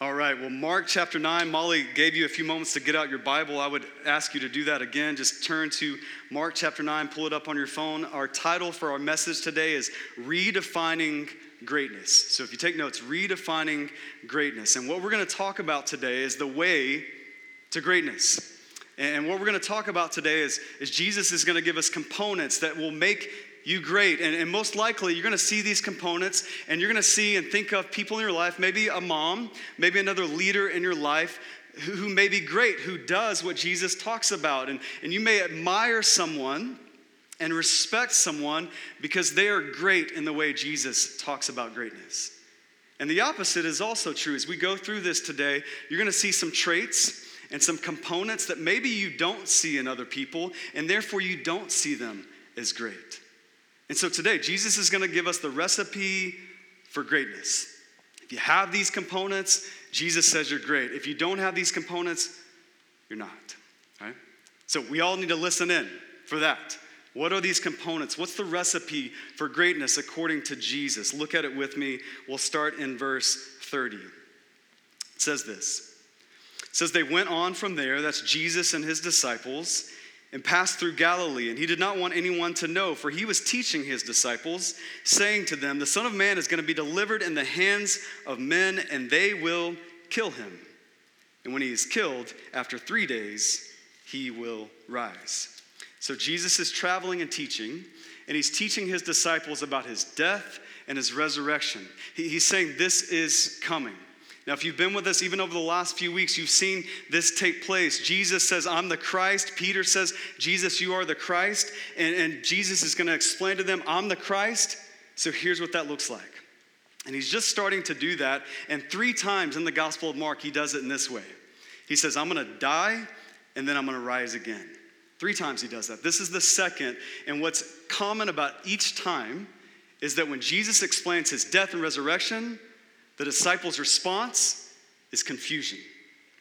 All right, well, Mark chapter 9, Molly gave you a few moments to get out your Bible. I would ask you to do that again. Just turn to Mark chapter 9, pull it up on your phone. Our title for our message today is Redefining Greatness. So if you take notes, Redefining Greatness. And what we're going to talk about today is the way to greatness. And what we're going to talk about today is, is Jesus is going to give us components that will make you great. And, and most likely, you're going to see these components and you're going to see and think of people in your life, maybe a mom, maybe another leader in your life who, who may be great, who does what Jesus talks about. And, and you may admire someone and respect someone because they are great in the way Jesus talks about greatness. And the opposite is also true. As we go through this today, you're going to see some traits and some components that maybe you don't see in other people, and therefore you don't see them as great. And so today, Jesus is going to give us the recipe for greatness. If you have these components, Jesus says you're great. If you don't have these components, you're not. Right? So we all need to listen in for that. What are these components? What's the recipe for greatness according to Jesus? Look at it with me. We'll start in verse 30. It says this. It says they went on from there, that's Jesus and his disciples and passed through Galilee, and he did not want anyone to know, for he was teaching his disciples, saying to them, The Son of Man is going to be delivered in the hands of men, and they will kill him. And when he is killed, after three days, he will rise. So Jesus is traveling and teaching, and he's teaching his disciples about his death and his resurrection. he's saying, This is coming. Now, if you've been with us even over the last few weeks, you've seen this take place. Jesus says, I'm the Christ. Peter says, Jesus, you are the Christ. And, and Jesus is going to explain to them, I'm the Christ. So here's what that looks like. And he's just starting to do that. And three times in the Gospel of Mark, he does it in this way He says, I'm going to die, and then I'm going to rise again. Three times he does that. This is the second. And what's common about each time is that when Jesus explains his death and resurrection, the disciples' response is confusion,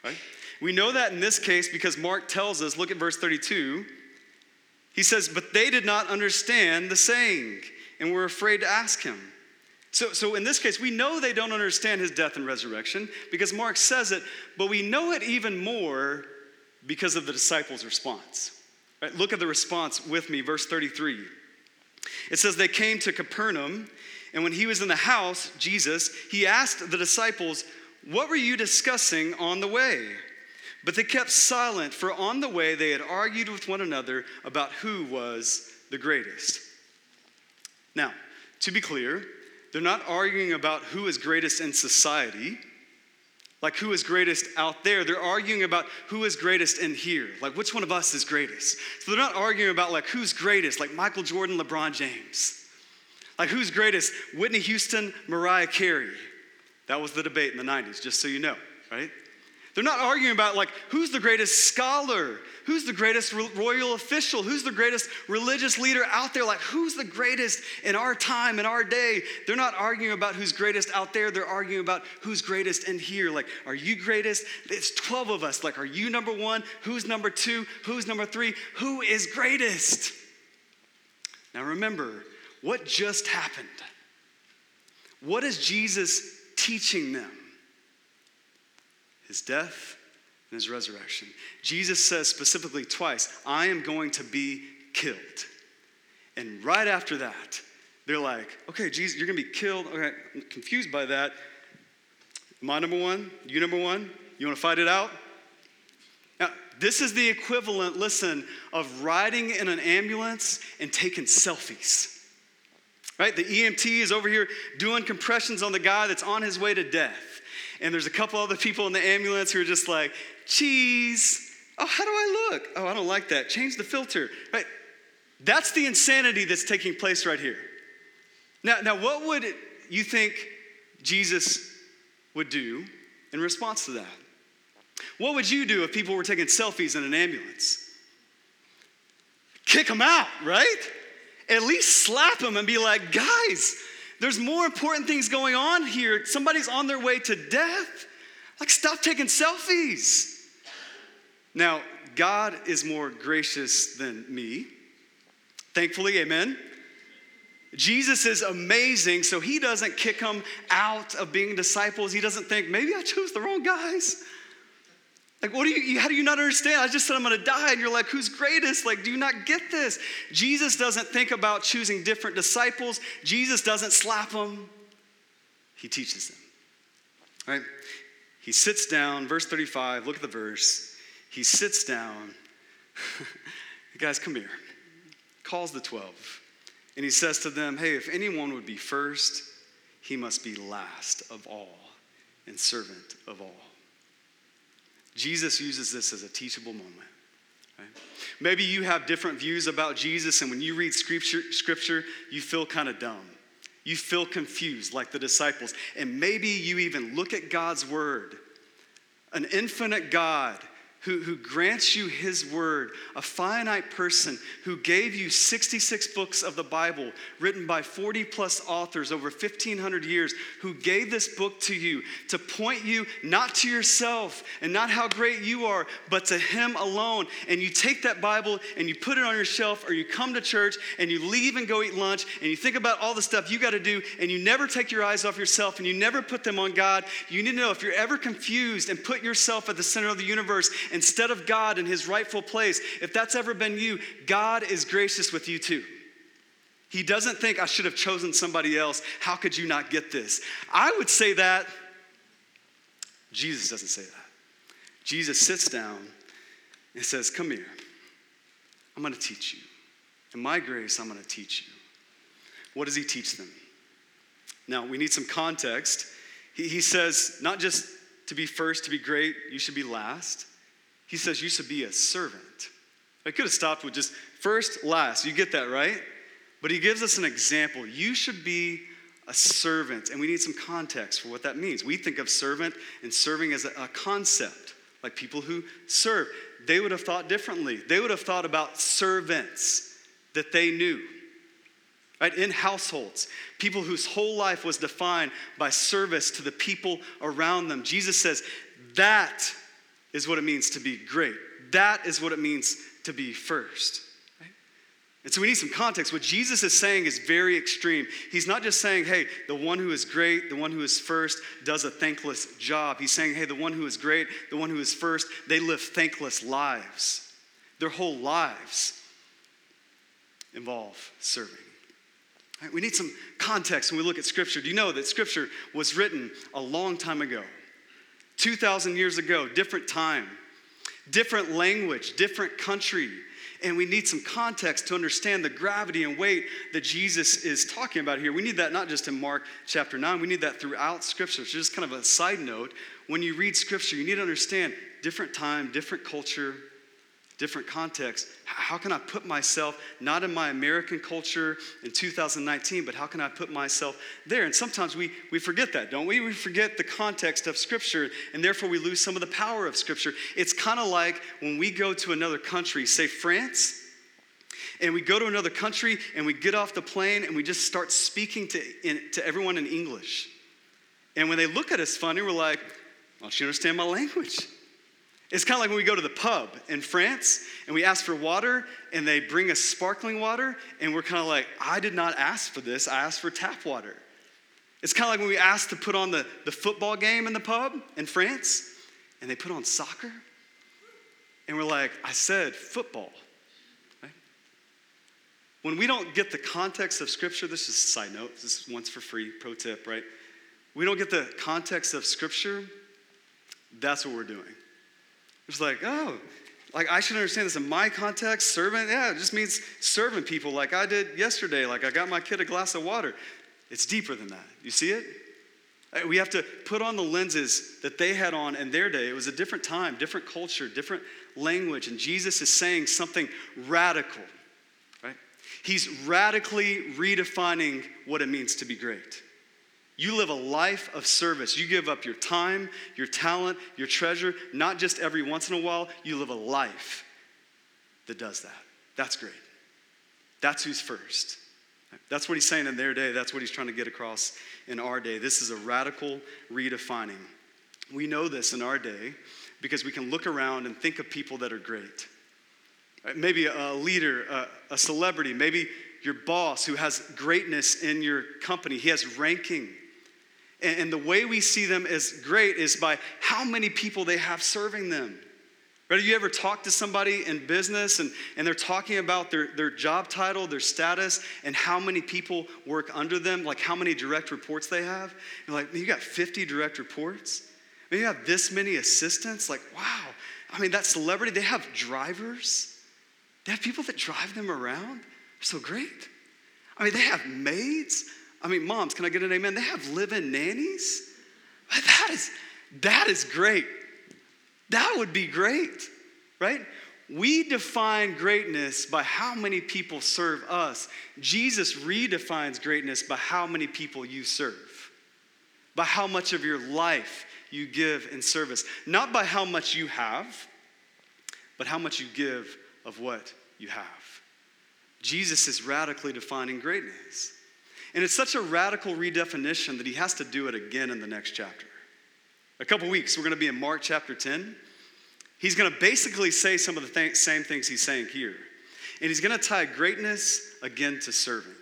right? We know that in this case because Mark tells us, look at verse 32. He says, But they did not understand the saying and were afraid to ask him. So, so in this case, we know they don't understand his death and resurrection because Mark says it, but we know it even more because of the disciples' response. Right? Look at the response with me, verse 33. It says, They came to Capernaum and when he was in the house, Jesus, he asked the disciples, What were you discussing on the way? But they kept silent, for on the way they had argued with one another about who was the greatest. Now, to be clear, they're not arguing about who is greatest in society, like who is greatest out there. They're arguing about who is greatest in here, like which one of us is greatest. So they're not arguing about like who's greatest, like Michael Jordan, LeBron James. Like, who's greatest? Whitney Houston, Mariah Carey. That was the debate in the 90s, just so you know, right? They're not arguing about, like, who's the greatest scholar? Who's the greatest royal official? Who's the greatest religious leader out there? Like, who's the greatest in our time, in our day? They're not arguing about who's greatest out there. They're arguing about who's greatest in here. Like, are you greatest? It's 12 of us. Like, are you number one? Who's number two? Who's number three? Who is greatest? Now, remember, what just happened? What is Jesus teaching them? His death and his resurrection. Jesus says specifically twice, I am going to be killed. And right after that, they're like, okay, Jesus, you're gonna be killed. Okay, I'm confused by that. Am I number one? You number one? You wanna fight it out? Now, this is the equivalent, listen, of riding in an ambulance and taking selfies right? The EMT is over here doing compressions on the guy that's on his way to death. And there's a couple other people in the ambulance who are just like, cheese. Oh, how do I look? Oh, I don't like that. Change the filter. Right? That's the insanity that's taking place right here. Now, now what would you think Jesus would do in response to that? What would you do if people were taking selfies in an ambulance? Kick them out, right? At least slap them and be like, guys, there's more important things going on here. Somebody's on their way to death. Like, stop taking selfies. Now, God is more gracious than me. Thankfully, amen. Jesus is amazing, so he doesn't kick them out of being disciples. He doesn't think, maybe I chose the wrong guys. Like, what do you, how do you not understand? I just said I'm gonna die, and you're like, who's greatest? Like, do you not get this? Jesus doesn't think about choosing different disciples. Jesus doesn't slap them, he teaches them. Right? He sits down, verse 35, look at the verse. He sits down. Guys, come here. Calls the 12. And he says to them, Hey, if anyone would be first, he must be last of all and servant of all. Jesus uses this as a teachable moment. Right? Maybe you have different views about Jesus, and when you read scripture, scripture you feel kind of dumb. You feel confused, like the disciples. And maybe you even look at God's word, an infinite God who, who grants you his word, a finite person who gave you 66 books of the Bible written by 40 plus authors over 1,500 years, who gave this book to you to point you not to yourself and not how great you are, but to him alone. And you take that Bible and you put it on your shelf, or you come to church and you leave and go eat lunch and you think about all the stuff you got to do, and you never take your eyes off yourself and you never put them on God. You need to know if you're ever confused and put yourself at the center of the universe instead of God in his rightful place, if that's ever been you, God is gracious with you too. He doesn't think I should have chosen somebody else. How could you not get this? I would say that. Jesus doesn't say that. Jesus sits down and says, Come here. I'm going to teach you. In my grace, I'm going to teach you. What does he teach them? Now, we need some context. He, he says, not just to be first, to be great, you should be last. He says you should be a servant. I could have stopped with just first, last. You get that, right? But he gives us an example. You should be a servant, and we need some context for what that means. We think of servant and serving as a, concept, like people who serve. They would have thought differently. They would have thought about servants that they knew right in households people whose whole life was defined by service to the people around them jesus says that is what it means to be great. That is what it means to be first. And so we need some context. What Jesus is saying is very extreme. He's not just saying, hey, the one who is great, the one who is first, does a thankless job. He's saying, hey, the one who is great, the one who is first, they live thankless lives. Their whole lives involve serving. Right? We need some context when we look at Scripture. Do you know that Scripture was written a long time ago? 2,000 years ago, different time, different language, different country. And we need some context to understand the gravity and weight that Jesus is talking about here. We need that not just in Mark chapter 9, we need that throughout Scripture. So, just kind of a side note when you read Scripture, you need to understand different time, different culture, different context. How can I put myself not in my American culture in 2019, but how can I put myself there? And sometimes we, we forget that, don't we? We forget the context of Scripture, and therefore we lose some of the power of Scripture. It's kind of like when we go to another country, say France, and we go to another country and we get off the plane and we just start speaking to, in, to everyone in English. And when they look at us funny, we're like, don't you understand my language? It's kind of like when we go to the pub in France and we ask for water and they bring us sparkling water and we're kind of like, I did not ask for this, I asked for tap water. It's kind of like when we ask to put on the, the football game in the pub in France and they put on soccer and we're like, I said football. Right? When we don't get the context of Scripture, this is a side note, this is once for free, pro tip, right? We don't get the context of Scripture, that's what we're doing. It's like, oh, like I should understand this in my context. Servant, yeah, it just means serving people like I did yesterday. Like I got my kid a glass of water. It's deeper than that. You see it? Uh, we have to put on the lenses that they had on in their day. It was a different time, different culture, different language. And Jesus is saying something radical, right? He's radically redefining what it means to be great. You live a life of service. You give up your time, your talent, your treasure, not just every once in a while. You live a life that does that. That's great. That's who's first. That's what he's saying in their day. That's what he's trying to get across in our day. This is a radical redefining. We know this in our day because we can look around and think of people that are great. Uh, maybe a leader, a, celebrity, maybe your boss who has greatness in your company, he has ranking. And, the way we see them as great is by how many people they have serving them. Right? Have you ever talked to somebody in business and, and they're talking about their, their job title, their status, and how many people work under them, like how many direct reports they have? You're like, you got 50 direct reports? Mean, you have this many assistants? Like, wow. I mean, that celebrity, they have drivers. They have people that drive them around. So great. I mean, they have maids. I mean, moms, can I get an amen? They have live-in nannies. That is, that is great. That would be great, right? We define greatness by how many people serve us. Jesus redefines greatness by how many people you serve, by how much of your life you give in service. Not by how much you have, but how much you give of what you have. Jesus is radically defining greatness. And it's such a radical redefinition that he has to do it again in the next chapter. A couple weeks, we're going to be in Mark chapter 10. He's going to basically say some of the th- same things he's saying here. And he's going to tie greatness again to serving.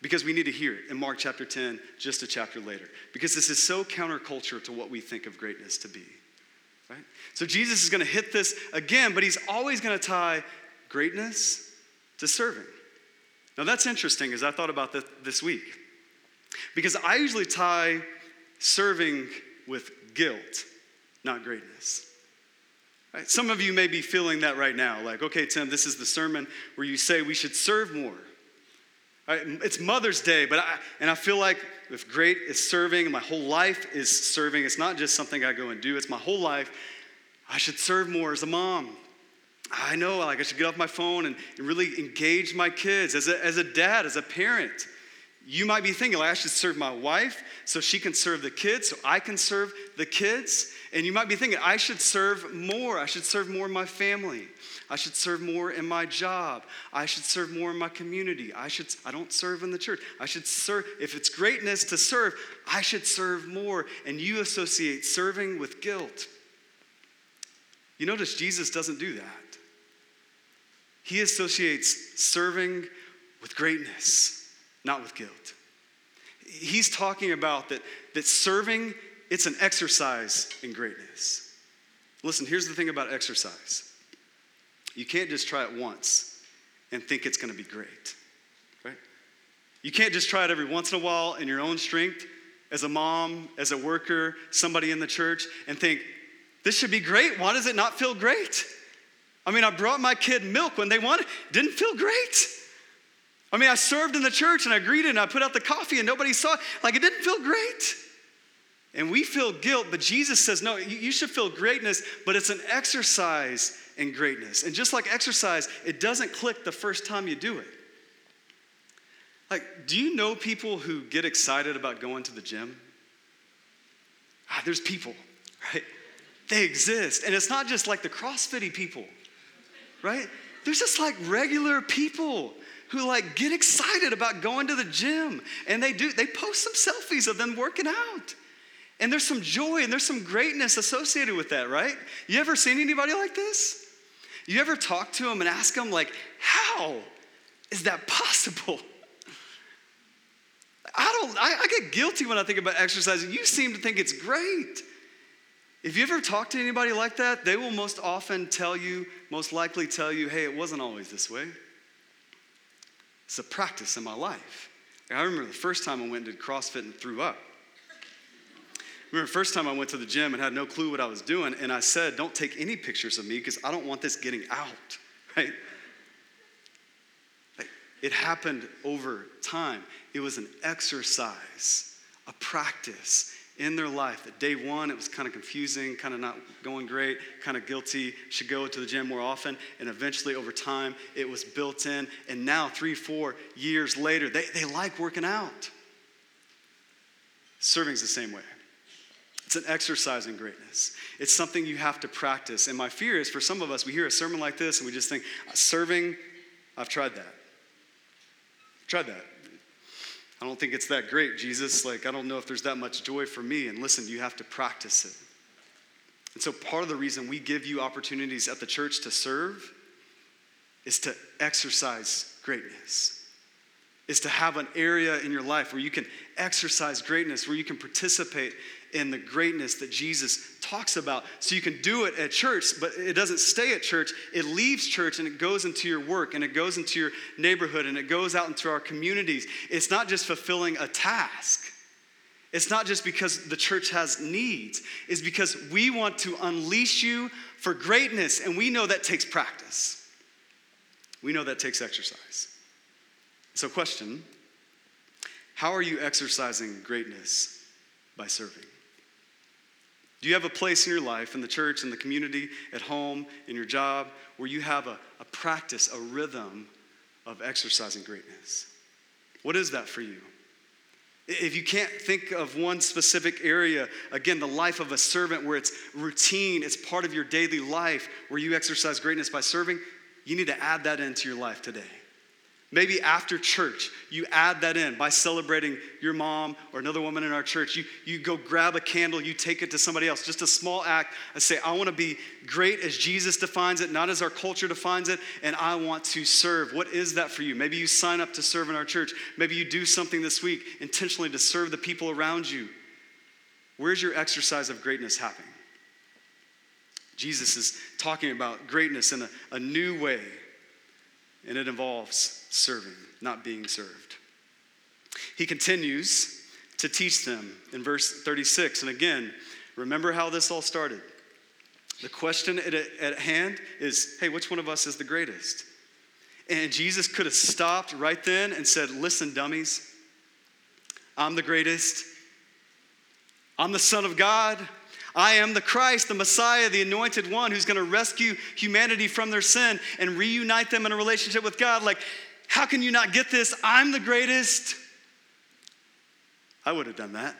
Because we need to hear it in Mark chapter 10, just a chapter later. Because this is so counterculture to what we think of greatness to be. Right? So Jesus is going to hit this again, but he's always going to tie greatness to serving. Now that's interesting as I thought about this, this week. Because I usually tie serving with guilt, not greatness. Right? Some of you may be feeling that right now. Like, okay, Tim, this is the sermon where you say we should serve more. Right? It's Mother's Day, but I, and I feel like if great is serving, my whole life is serving. It's not just something I go and do, it's my whole life. I should serve more as a mom. I know, like I should get off my phone and, really engage my kids as a, as a dad, as a parent. You might be thinking, like, I should serve my wife so she can serve the kids, so I can serve the kids. And you might be thinking, I should serve more. I should serve more in my family. I should serve more in my job. I should serve more in my community. I should I don't serve in the church. I should serve if it's greatness to serve, I should serve more. And you associate serving with guilt. You notice Jesus doesn't do that. He associates serving with greatness not with guilt. He's talking about that, that serving, it's an exercise in greatness. Listen, here's the thing about exercise you can't just try it once and think it's going to be great, right? You can't just try it every once in a while in your own strength as a mom, as a worker, somebody in the church, and think, this should be great. Why does it not feel great? I mean, I brought my kid milk when they wanted, didn't feel great. I mean, I served in the church and I greeted and I put out the coffee and nobody saw it. Like, it didn't feel great. And we feel guilt, but Jesus says, no, you should feel greatness, but it's an exercise in greatness. And just like exercise, it doesn't click the first time you do it. Like, do you know people who get excited about going to the gym? Ah, there's people, right? They exist. And it's not just like the CrossFitty people, right? There's just like regular people who like get excited about going to the gym and they do they post some selfies of them working out. And there's some joy and there's some greatness associated with that right? You ever seen anybody like this? You ever talk to them and ask them like how is that possible? I don't I, I get guilty when i think about exercising. You seem to think it's great if you ever talk to anybody like that they will most often tell you most likely tell you hey it wasn't always this way it's a practice in my life. I remember the first time I went and did CrossFit and threw up. I remember the first time I went to the gym and had no clue what I was doing, and I said, Don't take any pictures of me because I don't want this getting out, right? It happened over time. It was an exercise, a practice in their life that day one it was kind of confusing kind of not going great kind of guilty should go to the gym more often and eventually over time it was built in and now three four years later they, they like working out. Serving's the same way. It's an exercise in greatness. It's something you have to practice and my fear is for some of us we hear a sermon like this and we just think serving? I've tried that. Tried that I don't think it's that great, Jesus. Like, I don't know if there's that much joy for me. And listen, you have to practice it. And so, part of the reason we give you opportunities at the church to serve is to exercise greatness. Is to have an area in your life where you can exercise greatness, where you can participate in the greatness that Jesus talks about. So you can do it at church, but it doesn't stay at church. It leaves church and it goes into your work and it goes into your neighborhood and it goes out into our communities. It's not just fulfilling a task. It's not just because the church has needs, it's because we want to unleash you for greatness, and we know that takes practice. We know that takes exercise. So, question How are you exercising greatness by serving? Do you have a place in your life, in the church, in the community, at home, in your job, where you have a, a practice, a rhythm of exercising greatness? What is that for you? If you can't think of one specific area, again, the life of a servant where it's routine, it's part of your daily life, where you exercise greatness by serving, you need to add that into your life today. Maybe after church, you add that in by celebrating your mom or another woman in our church. You, you go grab a candle, you take it to somebody else. Just a small act. I say, I want to be great as Jesus defines it, not as our culture defines it, and I want to serve. What is that for you? Maybe you sign up to serve in our church. Maybe you do something this week intentionally to serve the people around you. Where's your exercise of greatness happening? Jesus is talking about greatness in a, a new way, and it involves serving, not being served. He continues to teach them in verse 36. And again, remember how this all started. The question at, at hand is hey, which one of us is the greatest? And Jesus could have stopped right then and said, Listen, dummies, I'm the greatest. I'm the Son of God. I am the Christ, the Messiah, the anointed one who's going to rescue humanity from their sin and reunite them in a relationship with God. Like, how can you not get this? I'm the greatest. I would have done that.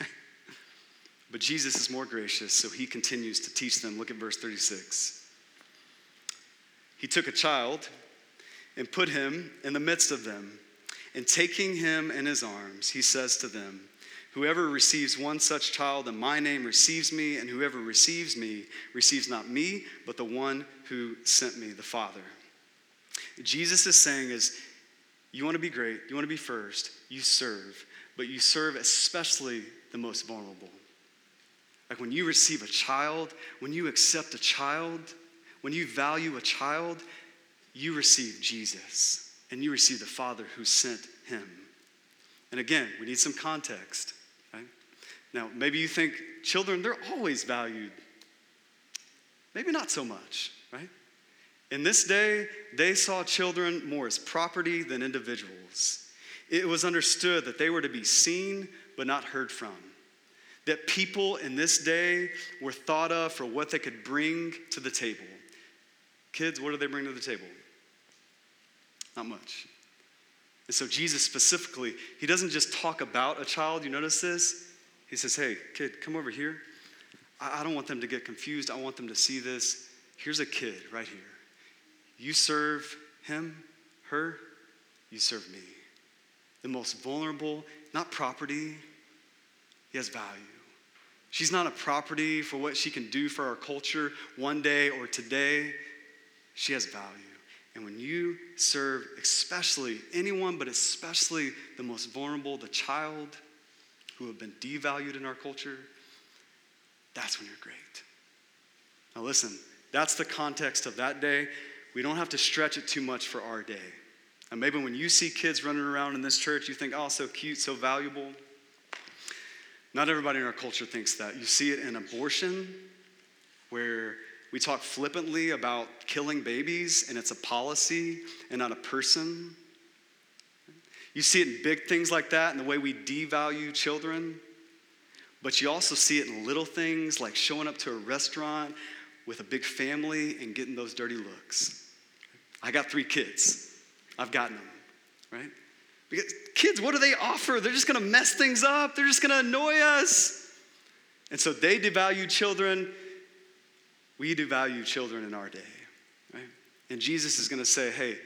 but Jesus is more gracious, so he continues to teach them. Look at verse 36. He took a child and put him in the midst of them. And taking him in his arms, he says to them, Whoever receives one such child in my name receives me, and whoever receives me receives not me, but the one who sent me, the Father. Jesus is saying is, you want to be great, you want to be first, you serve, but you serve especially the most vulnerable. Like when you receive a child, when you accept a child, when you value a child, you receive Jesus and you receive the Father who sent him. And again, we need some context. Now, maybe you think children, they're always valued. Maybe not so much, right? In this day, they saw children more as property than individuals. It was understood that they were to be seen but not heard from. That people in this day were thought of for what they could bring to the table. Kids, what do they bring to the table? Not much. And so, Jesus specifically, he doesn't just talk about a child. You notice this? He says, Hey, kid, come over here. I don't want them to get confused. I want them to see this. Here's a kid right here. You serve him, her, you serve me. The most vulnerable, not property, he has value. She's not a property for what she can do for our culture one day or today. She has value. And when you serve, especially anyone, but especially the most vulnerable, the child who have been devalued in our culture, that's when you're great. Now, listen, that's the context of that day. We don't have to stretch it too much for our day. And maybe when you see kids running around in this church, you think, oh, so cute, so valuable. Not everybody in our culture thinks that. You see it in abortion, where we talk flippantly about killing babies, and it's a policy and not a person. You see it in big things like that, and the way we devalue children. But you also see it in little things like showing up to a restaurant with a big family and getting those dirty looks. I got three kids. I've gotten them, right? Because kids, what do they offer? They're just gonna mess things up, they're just gonna annoy us. And so they devalue children. We devalue children in our day, right? And Jesus is gonna say, hey,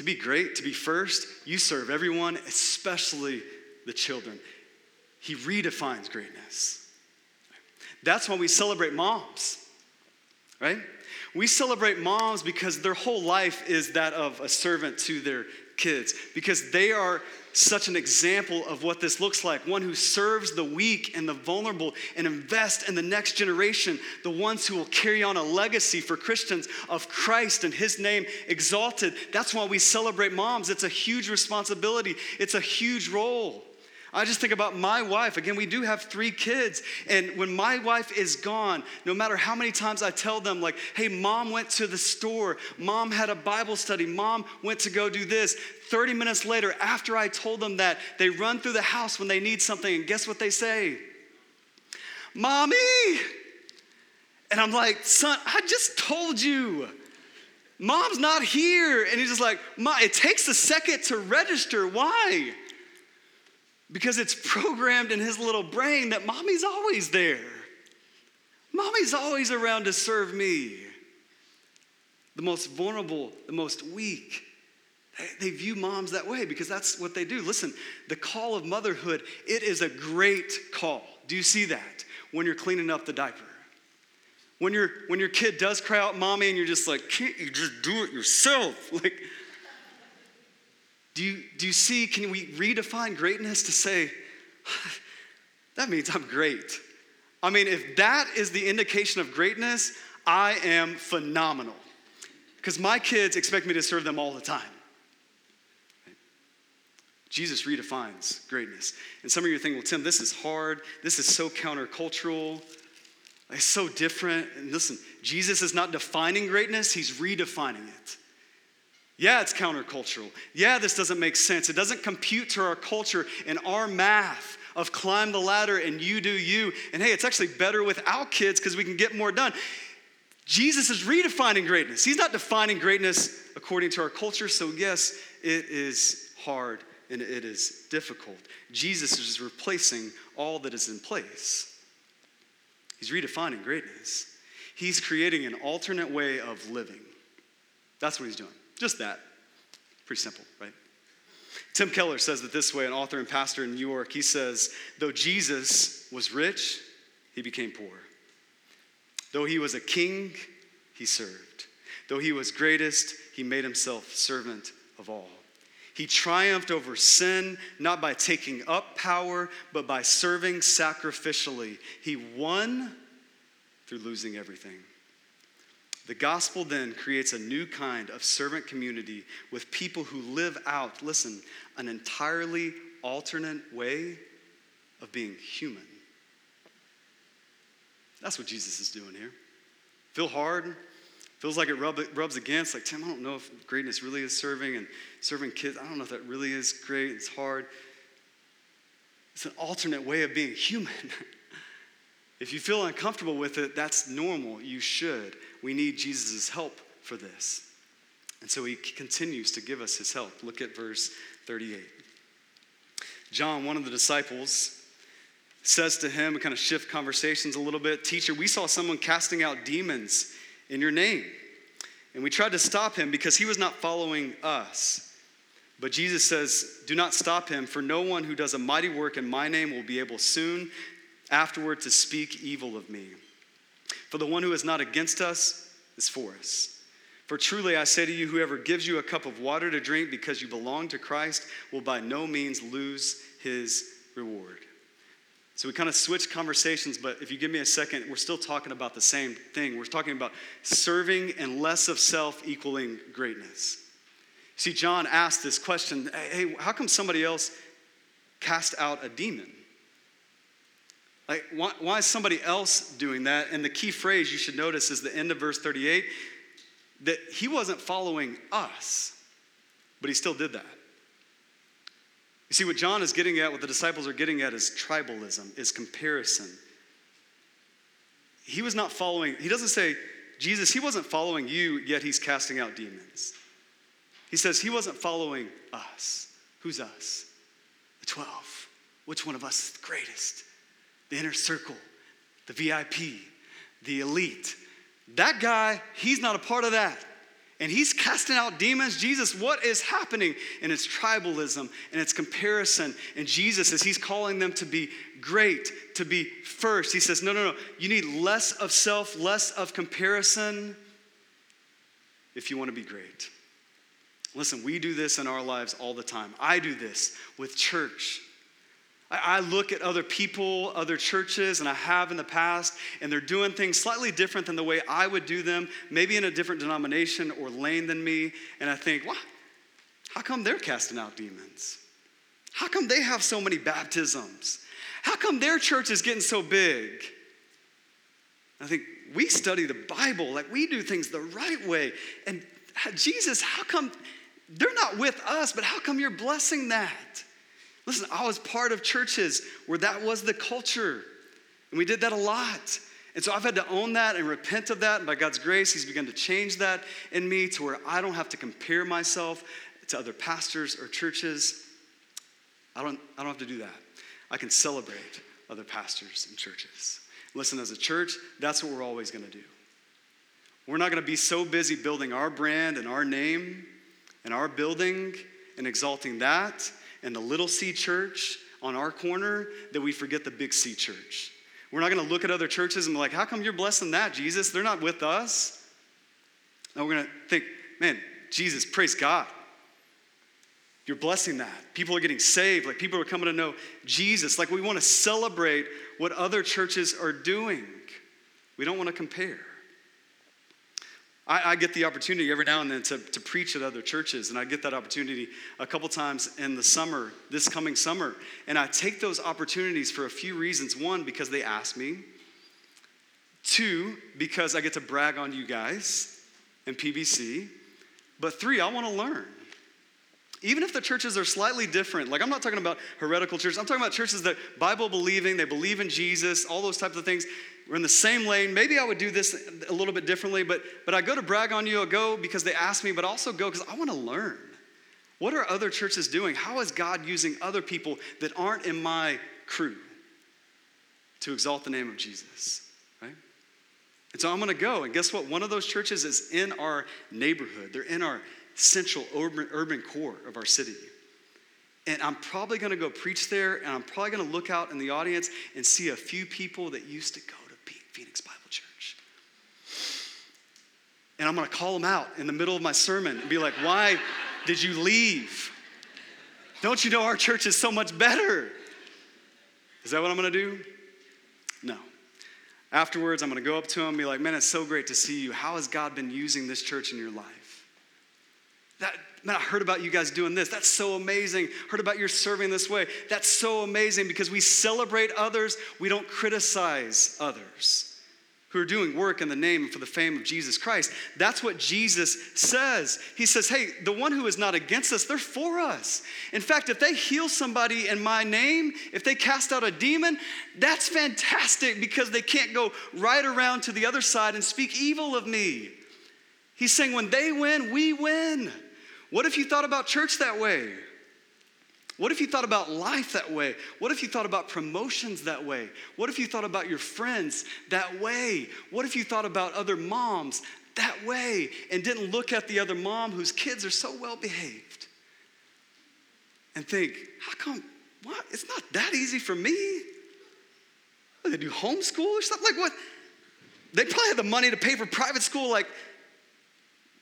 to be great, to be first, you serve everyone, especially the children. He redefines greatness. That's why we celebrate moms right? We celebrate moms because their whole life is that of a servant to their kids, because they are such an example of what this looks like one who serves the weak and the vulnerable and invest in the next generation, the ones who will carry on a legacy for Christians of Christ and his name exalted. That's why we celebrate moms. It's a huge responsibility, it's a huge role. I just think about my wife. Again, we do have three kids. And when my wife is gone, no matter how many times I tell them, like, hey, mom went to the store, mom had a Bible study, mom went to go do this, 30 minutes later, after I told them that, they run through the house when they need something. And guess what they say? Mommy! And I'm like, son, I just told you. Mom's not here. And he's just like, it takes a second to register. Why? Because it's programmed in his little brain that mommy's always there. Mommy's always around to serve me. The most vulnerable, the most weak. They, view moms that way because that's what they do. Listen, the call of motherhood, it is a great call. Do you see that when you're cleaning up the diaper? When, you when your kid does cry out, mommy, and you're just like, can't you just do it yourself? Like, do you, do you see, can we redefine greatness to say, that means I'm great? I mean, if that is the indication of greatness, I am phenomenal. Because my kids expect me to serve them all the time. Jesus redefines greatness. And some of you are thinking, well, Tim, this is hard. This is so countercultural. It's so different. And listen, Jesus is not defining greatness, he's redefining it. Yeah, it's countercultural. Yeah, this doesn't make sense. It doesn't compute to our culture and our math of climb the ladder and you do you. And hey, it's actually better without kids because we can get more done. Jesus is redefining greatness. He's not defining greatness according to our culture. So, yes, it is hard and it is difficult. Jesus is replacing all that is in place. He's redefining greatness. He's creating an alternate way of living. That's what he's doing. Just that. Pretty simple, right? Tim Keller says it this way, an author and pastor in New York. He says, Though Jesus was rich, he became poor. Though he was a king, he served. Though he was greatest, he made himself servant of all. He triumphed over sin not by taking up power, but by serving sacrificially. He won through losing everything. The gospel then creates a new kind of servant community with people who live out, listen, an entirely alternate way of being human. That's what Jesus is doing here. Feel hard? Feels like it rub, rubs against, like, Tim, I don't know if greatness really is serving and serving kids. I don't know if that really is great. It's hard. It's an alternate way of being human. if you feel uncomfortable with it, that's normal. You should. We need Jesus' help for this. And so he continues to give us his help. Look at verse 38. John, one of the disciples, says to him, kind of shift conversations a little bit Teacher, we saw someone casting out demons in your name. And we tried to stop him because he was not following us. But Jesus says, Do not stop him, for no one who does a mighty work in my name will be able soon afterward to speak evil of me. For the one who is not against us is for us. For truly I say to you, whoever gives you a cup of water to drink because you belong to Christ will by no means lose his reward. So we kind of switch conversations, but if you give me a second, we're still talking about the same thing. We're talking about serving and less of self equaling greatness. See, John asked this question hey, how come somebody else cast out a demon? Like, why, why is somebody else doing that? And the key phrase you should notice is the end of verse 38 that he wasn't following us, but he still did that. You see, what John is getting at, what the disciples are getting at, is tribalism, is comparison. He was not following, he doesn't say, Jesus, he wasn't following you, yet he's casting out demons. He says he wasn't following us. Who's us? The 12. Which one of us is the greatest? The inner circle, the VIP, the elite. That guy, he's not a part of that. And he's casting out demons. Jesus, what is happening? And it's tribalism and it's comparison. And Jesus, as he's calling them to be great, to be first, he says, No, no, no. You need less of self, less of comparison. if you want to be great. Listen, we do this in our lives all the time. I do this with church. I look at other people, other churches, and I have in the past, and they're doing things slightly different than the way I would do them, maybe in a different denomination or lane than me. And I think, wow, how come they're casting out demons? How come they have so many baptisms? How come their church is getting so big? I think we study the Bible, like we do things the right way. And uh, Jesus, how come they're not with us, but how come you're blessing that? Listen, I was part of churches where that was the culture, and we did that a lot. And so I've had to own that and repent of that. And by God's grace, He's begun to change that in me to where I don't have to compare myself to other pastors or churches. I don't, I don't have to do that. I can celebrate other pastors and churches. Listen, as a church, that's what we're always going to do. We're not going to be so busy building our brand and our name and our building and exalting that and the little C church on our corner that we forget the big C church. We're not going to look at other churches and be like, how come you're blessing that, Jesus? They're not with us. And we're going to think, man, Jesus, praise God. You're blessing that. People are getting saved. Like people are coming to know Jesus. Like we want to celebrate what other churches are doing. We don't want to compare. I, I, get the opportunity every now and then to, to preach at other churches, and I get that opportunity a couple times in the summer, this coming summer. And I take those opportunities for a few reasons. One, because they ask me. Two, because I get to brag on you guys and PBC. But three, I want to learn. Even if the churches are slightly different, like I'm not talking about heretical churches, I'm talking about churches that Bible believing, they believe in Jesus, all those types of things. We're in the same lane. Maybe I would do this a little bit differently, but, but I go to brag on you. I go because they ask me, but also go because I want to learn. What are other churches doing? How is God using other people that aren't in my crew to exalt the name of Jesus? Right? And so I'm going to go. And guess what? One of those churches is in our neighborhood, they're in our central urban, urban core of our city. And I'm probably going to go preach there, and I'm probably going to look out in the audience and see a few people that used to go Phoenix Bible Church. And I'm going to call them out in the middle of my sermon and be like, why did you leave? Don't you know our church is so much better? Is that what I'm going to do? No. Afterwards, I'm going to go up to them and be like, man, it's so great to see you. How has God been using this church in your life? That, man, I heard about you guys doing this. That's so amazing. Heard about your serving this way. That's so amazing because we celebrate others, we don't criticize others who are doing work in the name and for the fame of Jesus Christ. That's what Jesus says. He says, hey, the one who is not against us, they're for us. In fact, if they heal somebody in my name, if they cast out a demon, that's fantastic because they can't go right around to the other side and speak evil of me. He's saying, when they win, we win. What if you thought about church that way? What if you thought about life that way? What if you thought about promotions that way? What if you thought about your friends that way? What if you thought about other moms that way and didn't look at the other mom whose kids are so well behaved and think, how come, what? It's not that easy for me. They do homeschool or something? Like what? They probably have the money to pay for private school. Like,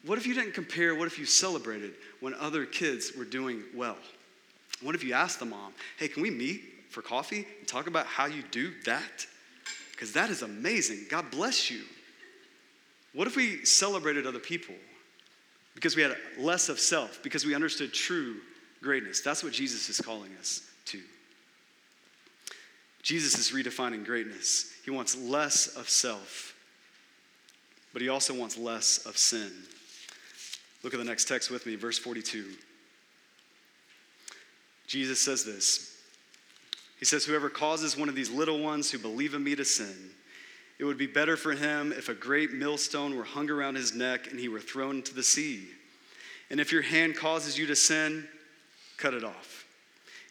what if you didn't compare? What if you celebrated when other kids were doing well? What if you asked the mom, hey, can we meet for coffee and talk about how you do that? Because that is amazing. God bless you. What if we celebrated other people because we had less of self, because we understood true greatness? That's what Jesus is calling us to. Jesus is redefining greatness. He wants less of self, but he also wants less of sin. Look at the next text with me, verse 42. Jesus says this He says, Whoever causes one of these little ones who believe in me to sin, it would be better for him if a great millstone were hung around his neck and he were thrown into the sea. And if your hand causes you to sin, cut it off.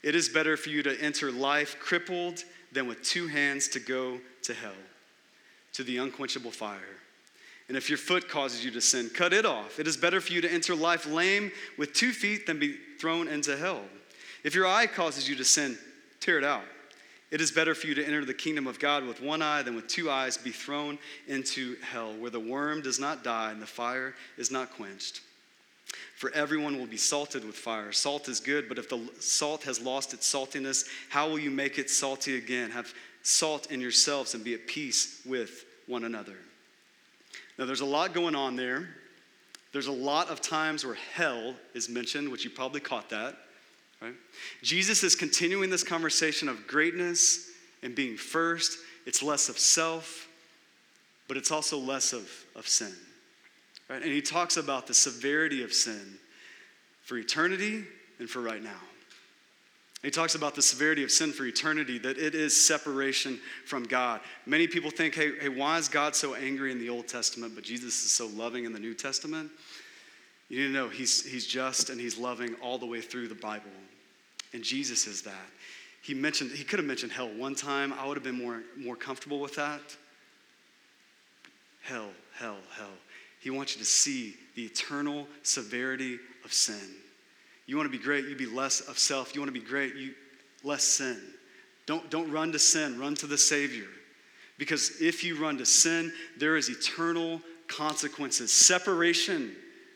It is better for you to enter life crippled than with two hands to go to hell, to the unquenchable fire. And if your foot causes you to sin, cut it off. It is better for you to enter life lame with two feet than be thrown into hell. If your eye causes you to sin, tear it out. It is better for you to enter the kingdom of God with one eye than with two eyes be thrown into hell, where the worm does not die and the fire is not quenched. For everyone will be salted with fire. Salt is good, but if the salt has lost its saltiness, how will you make it salty again? Have salt in yourselves and be at peace with one another. Now, there's a lot going on there. There's a lot of times where hell is mentioned, which you probably caught that. Right? Jesus is continuing this conversation of greatness and being first. It's less of self, but it's also less of, of sin. Right? And he talks about the severity of sin for eternity and for right now. He talks about the severity of sin for eternity, that it is separation from God. Many people think, hey, hey, why is God so angry in the Old Testament, but Jesus is so loving in the New Testament? You need to know he's, he's just and he's loving all the way through the Bible. And Jesus is that. He mentioned, he could have mentioned hell one time. I would have been more, more comfortable with that. Hell, hell, hell. He wants you to see the eternal severity of sin. You want to be great, you be less of self. You want to be great, you less sin. Don't, don't run to sin, run to the Savior. Because if you run to sin, there is eternal consequences, separation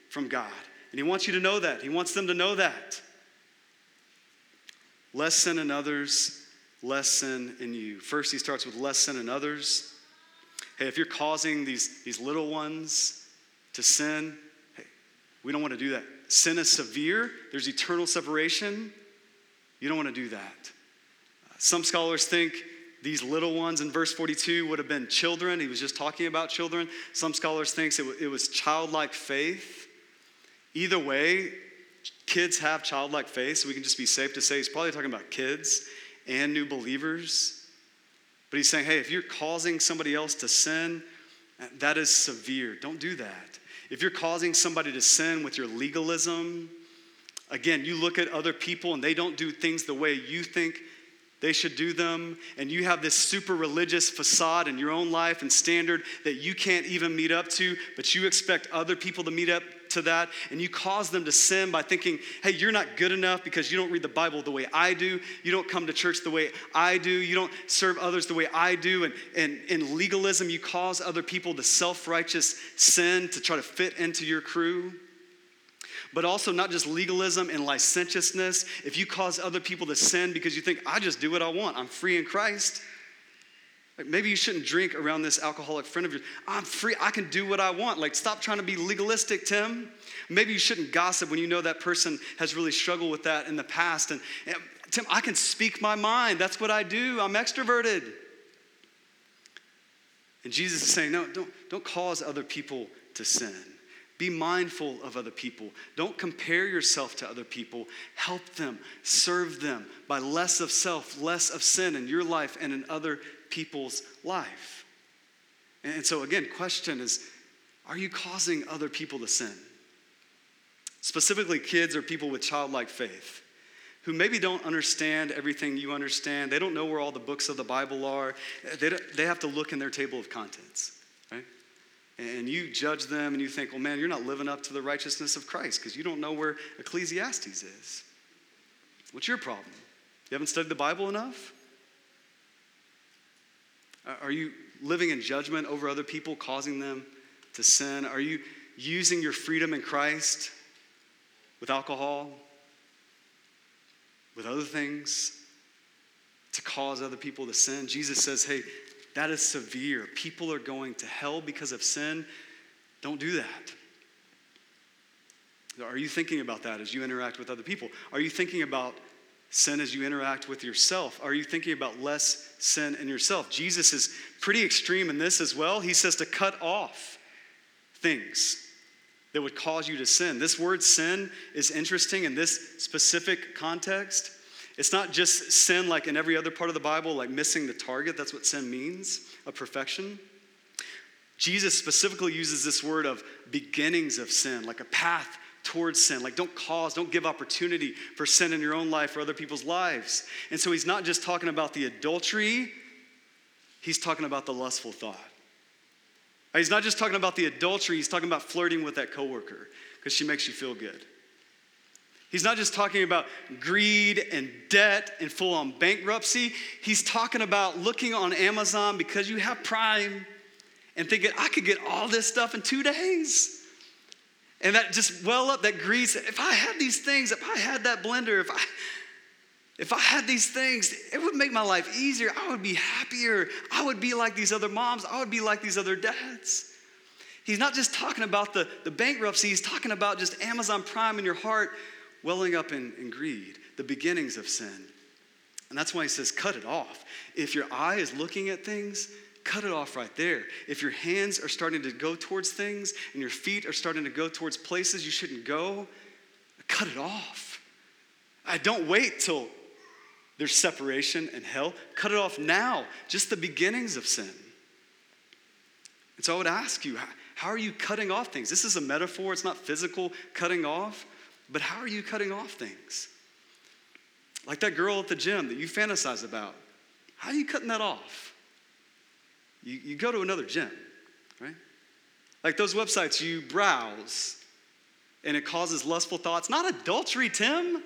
from God. And He wants you to know that. He wants them to know that. Less sin in others, less sin in you. First, He starts with less sin in others. Hey, if you're causing these, these little ones to sin, hey, we don't want to do that sin is severe, there's eternal separation. You don't want to do that. Some scholars think these little ones in verse 42 would have been children. He was just talking about children. Some scholars think it was childlike faith. Either way, kids have childlike faith, so we can just be safe to say he's probably talking about kids and new believers. But he's saying, hey, if you're causing somebody else to sin, that is severe. Don't do that. If you're causing somebody to sin with your legalism, again, you look at other people and they don't do things the way you think they should do them, and you have this super religious facade in your own life and standard that you can't even meet up to, but you expect other people to meet up to that, and you cause them to sin by thinking, hey, you're not good enough because you don't read the Bible the way I do, you don't come to church the way I do, you don't serve others the way I do, and, and in legalism, you cause other people to self righteous sin to try to fit into your crew but also not just legalism and licentiousness. If you cause other people to sin because you think, I just do what I want, I'm free in Christ. Like maybe you shouldn't drink around this alcoholic friend of yours. I'm free, I can do what I want. Like, stop trying to be legalistic, Tim. Maybe you shouldn't gossip when you know that person has really struggled with that in the past. And, and Tim, I can speak my mind. That's what I do. I'm extroverted. And Jesus is saying, no, don't, don't cause other people to sin. Be mindful of other people. Don't compare yourself to other people. Help them, serve them by less of self, less of sin in your life and in other people's life. And so, again, question is are you causing other people to sin? Specifically, kids or people with childlike faith who maybe don't understand everything you understand. They don't know where all the books of the Bible are. They, they have to look in their table of contents right? and you judge them and you think, well, man, you're not living up to the righteousness of Christ because you don't know where Ecclesiastes is. What's your problem? You haven't studied the Bible enough? Uh, are you living in judgment over other people, causing them to sin? Are you using your freedom in Christ with alcohol, with other things to cause other people to sin? Jesus says, hey, that is severe. People are going to hell because of sin. Don't do that. Are you thinking about that as you interact with other people? Are you thinking about sin as you interact with yourself? Are you thinking about less sin in yourself? Jesus is pretty extreme in this as well. He says to cut off things that would cause you to sin. This word sin is interesting in this specific context it's not just sin like in every other part of the Bible, like missing the target. That's what sin means, a perfection. Jesus specifically uses this word of beginnings of sin, like a path towards sin. Like, don't cause, don't give opportunity for sin in your own life or other people's lives. And so, he's not just talking about the adultery, he's talking about the lustful thought. He's not just talking about the adultery, he's talking about flirting with that coworker because she makes you feel good. He's not just talking about greed and debt and full on bankruptcy. He's talking about looking on Amazon because you have Prime and thinking, I could get all this stuff in two days. And that just well up, that greed. If I had these things, if I had that blender, if I if I had these things, it would make my life easier. I would be happier. I would be like these other moms. I would be like these other dads. He's not just talking about the, the bankruptcy, he's talking about just Amazon Prime in your heart welling up in, in greed, the beginnings of sin. And that's why he says, cut it off. If your eye is looking at things, cut it off right there. If your hands are starting to go towards things and your feet are starting to go towards places you shouldn't go, cut it off. I don't wait till there's separation and hell. Cut it off now, just the beginnings of sin. And so I would ask you, how are you cutting off things? This is a metaphor, it's not physical cutting off, but how are you cutting off things? Like that girl at the gym that you fantasize about. How are you cutting that off? You, you go to another gym, right? Like those websites you browse and it causes lustful thoughts. Not adultery, Tim,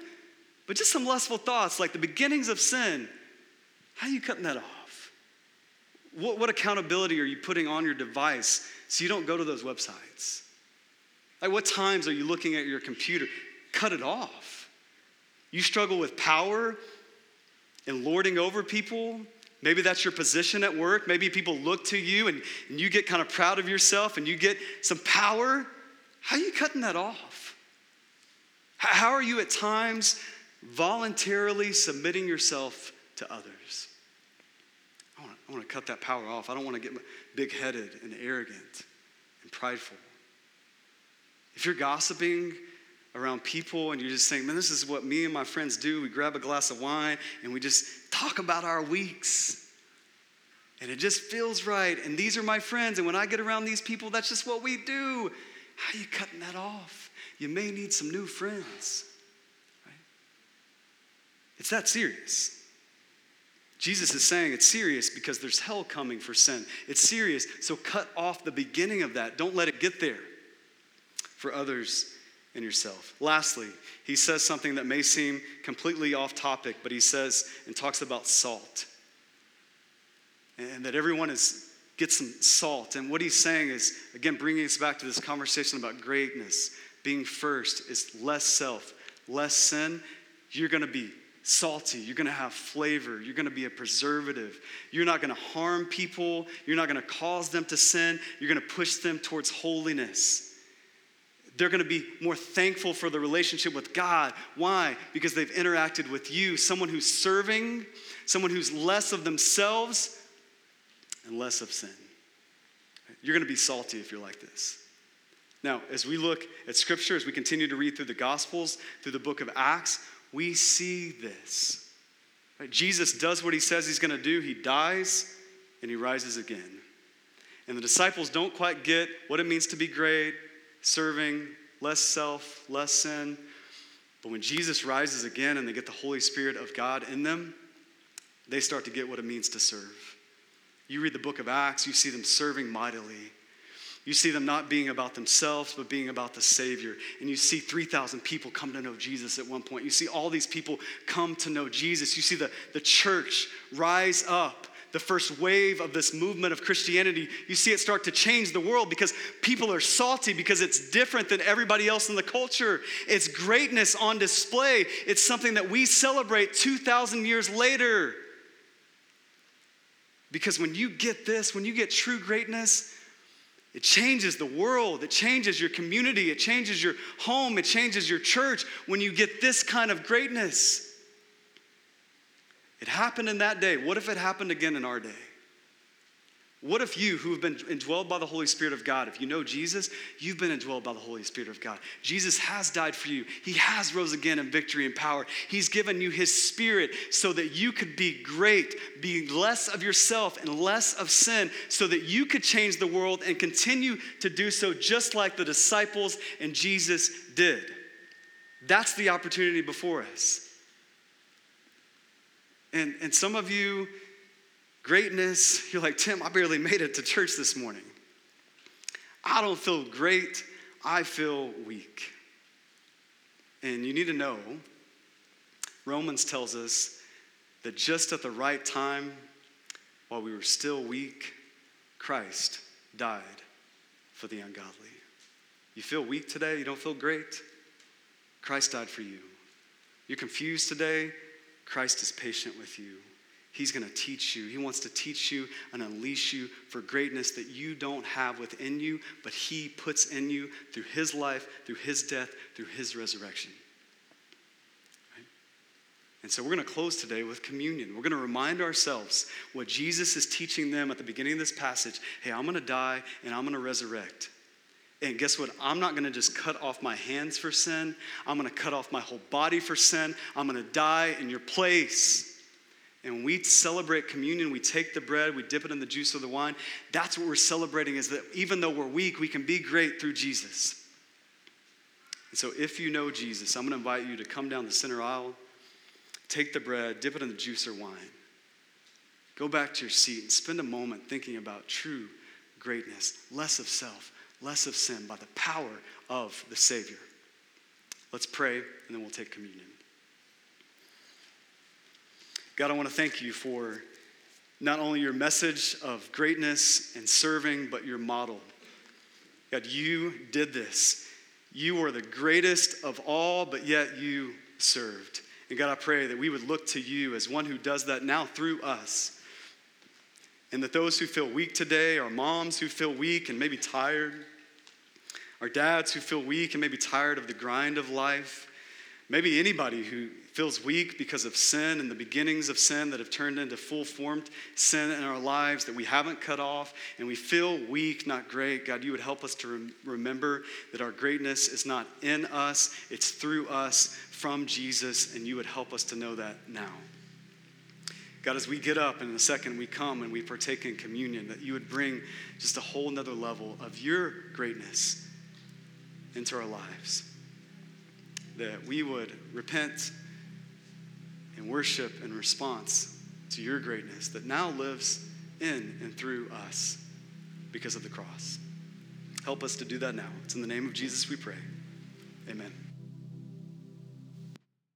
but just some lustful thoughts like the beginnings of sin. How are you cutting that off? What, what accountability are you putting on your device so you don't go to those websites? Like, what times are you looking at your computer? Cut it off. You struggle with power and lording over people. Maybe that's your position at work. Maybe people look to you and, and you get kind of proud of yourself and you get some power. How are you cutting that off? How are you at times voluntarily submitting yourself to others? I want, to, I want to cut that power off. I don't want to get big headed and arrogant and prideful. If you're gossiping around people and you're just saying, man, this is what me and my friends do. We grab a glass of wine and we just talk about our weeks. And it just feels right. And these are my friends. And when I get around these people, that's just what we do. How are you cutting that off? You may need some new friends. Right? It's that serious. Jesus is saying it's serious because there's hell coming for sin. It's serious, so cut off the beginning of that. Don't let it get there for others and yourself. Lastly, he says something that may seem completely off topic, but he says and talks about salt. And that everyone is gets some salt. And what he's saying is, again, bringing us back to this conversation about greatness. Being first is less self, less sin. You're going to be salty. You're going to have flavor. You're going to be a preservative. You're not going to harm people. You're not going to cause them to sin. You're going to push them towards holiness. They're going to be more thankful for the relationship with God. Why? Because they've interacted with you, someone who's serving, someone who's less of themselves and less of sin. You're going to be salty if you're like this. Now, as we look at scripture, as we continue to read through the Gospels, through the book of Acts, we see this. Right? Jesus does what he says he's going to do, he dies and he rises again. And the disciples don't quite get what it means to be great, serving, less self, less sin. But when Jesus rises again and they get the Holy Spirit of God in them, they start to get what it means to serve. You read the book of Acts, you see them serving mightily. You see them not being about themselves, but being about the Savior. And you see 3,000 people come to know Jesus at one point. You see all these people come to know Jesus. You see the, the church rise up the first wave of this movement of Christianity, you see it start to change the world because people are salty because it's different than everybody else in the culture. It's greatness on display. It's something that we celebrate 2,000 years later. Because when you get this, when you get true greatness, it changes the world. It changes your community. It changes your home. It changes your church when you get this kind of greatness. It happened in that day. What if it happened again in our day? What if you, who have been indwelled by the Holy Spirit of God, if you know Jesus, you've been indwelled by the Holy Spirit of God. Jesus has died for you. He has rose again in victory and power. He's given you His Spirit so that you could be great, be less of yourself and less of sin, so that you could change the world and continue to do so just like the disciples and Jesus did. That's the opportunity before us. And, and some of you, greatness, you're like, Tim, I barely made it to church this morning. I don't feel great, I feel weak. And you need to know Romans tells us that just at the right time, while we were still weak, Christ died for the ungodly. You feel weak today? You don't feel great? Christ died for you. You're confused today? Christ is patient with you. He's going to teach you. He wants to teach you and unleash you for greatness that you don't have within you, but He puts in you through His life, through His death, through His resurrection. Right? And so we're going to close today with communion. We're going to remind ourselves what Jesus is teaching them at the beginning of this passage hey, I'm going to die and I'm going to resurrect. And guess what? I'm not going to just cut off my hands for sin. I'm going to cut off my whole body for sin. I'm going to die in your place. And we celebrate communion, we take the bread, we dip it in the juice of the wine. That's what we're celebrating is that even though we're weak, we can be great through Jesus. And so if you know Jesus, I'm going to invite you to come down the center aisle, take the bread, dip it in the juice or wine. Go back to your seat and spend a moment thinking about true greatness, less of self, less of sin by the power of the Savior. Let's pray, and then we'll take communion. God, I want to thank you for not only your message of greatness and serving, but your model. God, you did this. You were the greatest of all, but yet you served. And God, I pray that we would look to you as one who does that now through us. And that those who feel weak today, our moms who feel weak and maybe tired, our dads who feel weak and maybe tired of the grind of life, maybe anybody who feels weak because of sin and the beginnings of sin that have turned into full formed sin in our lives that we haven't cut off, and we feel weak, not great, God, you would help us to rem- remember that our greatness is not in us, it's through us from Jesus, and you would help us to know that now. God, as we get up and in a second we come and we partake in communion, that you would bring just a whole nother level of your greatness into our lives. That we would repent and worship in response to your greatness that now lives in and through us because of the cross. Help us to do that now. It's in the name of Jesus we pray. Amen.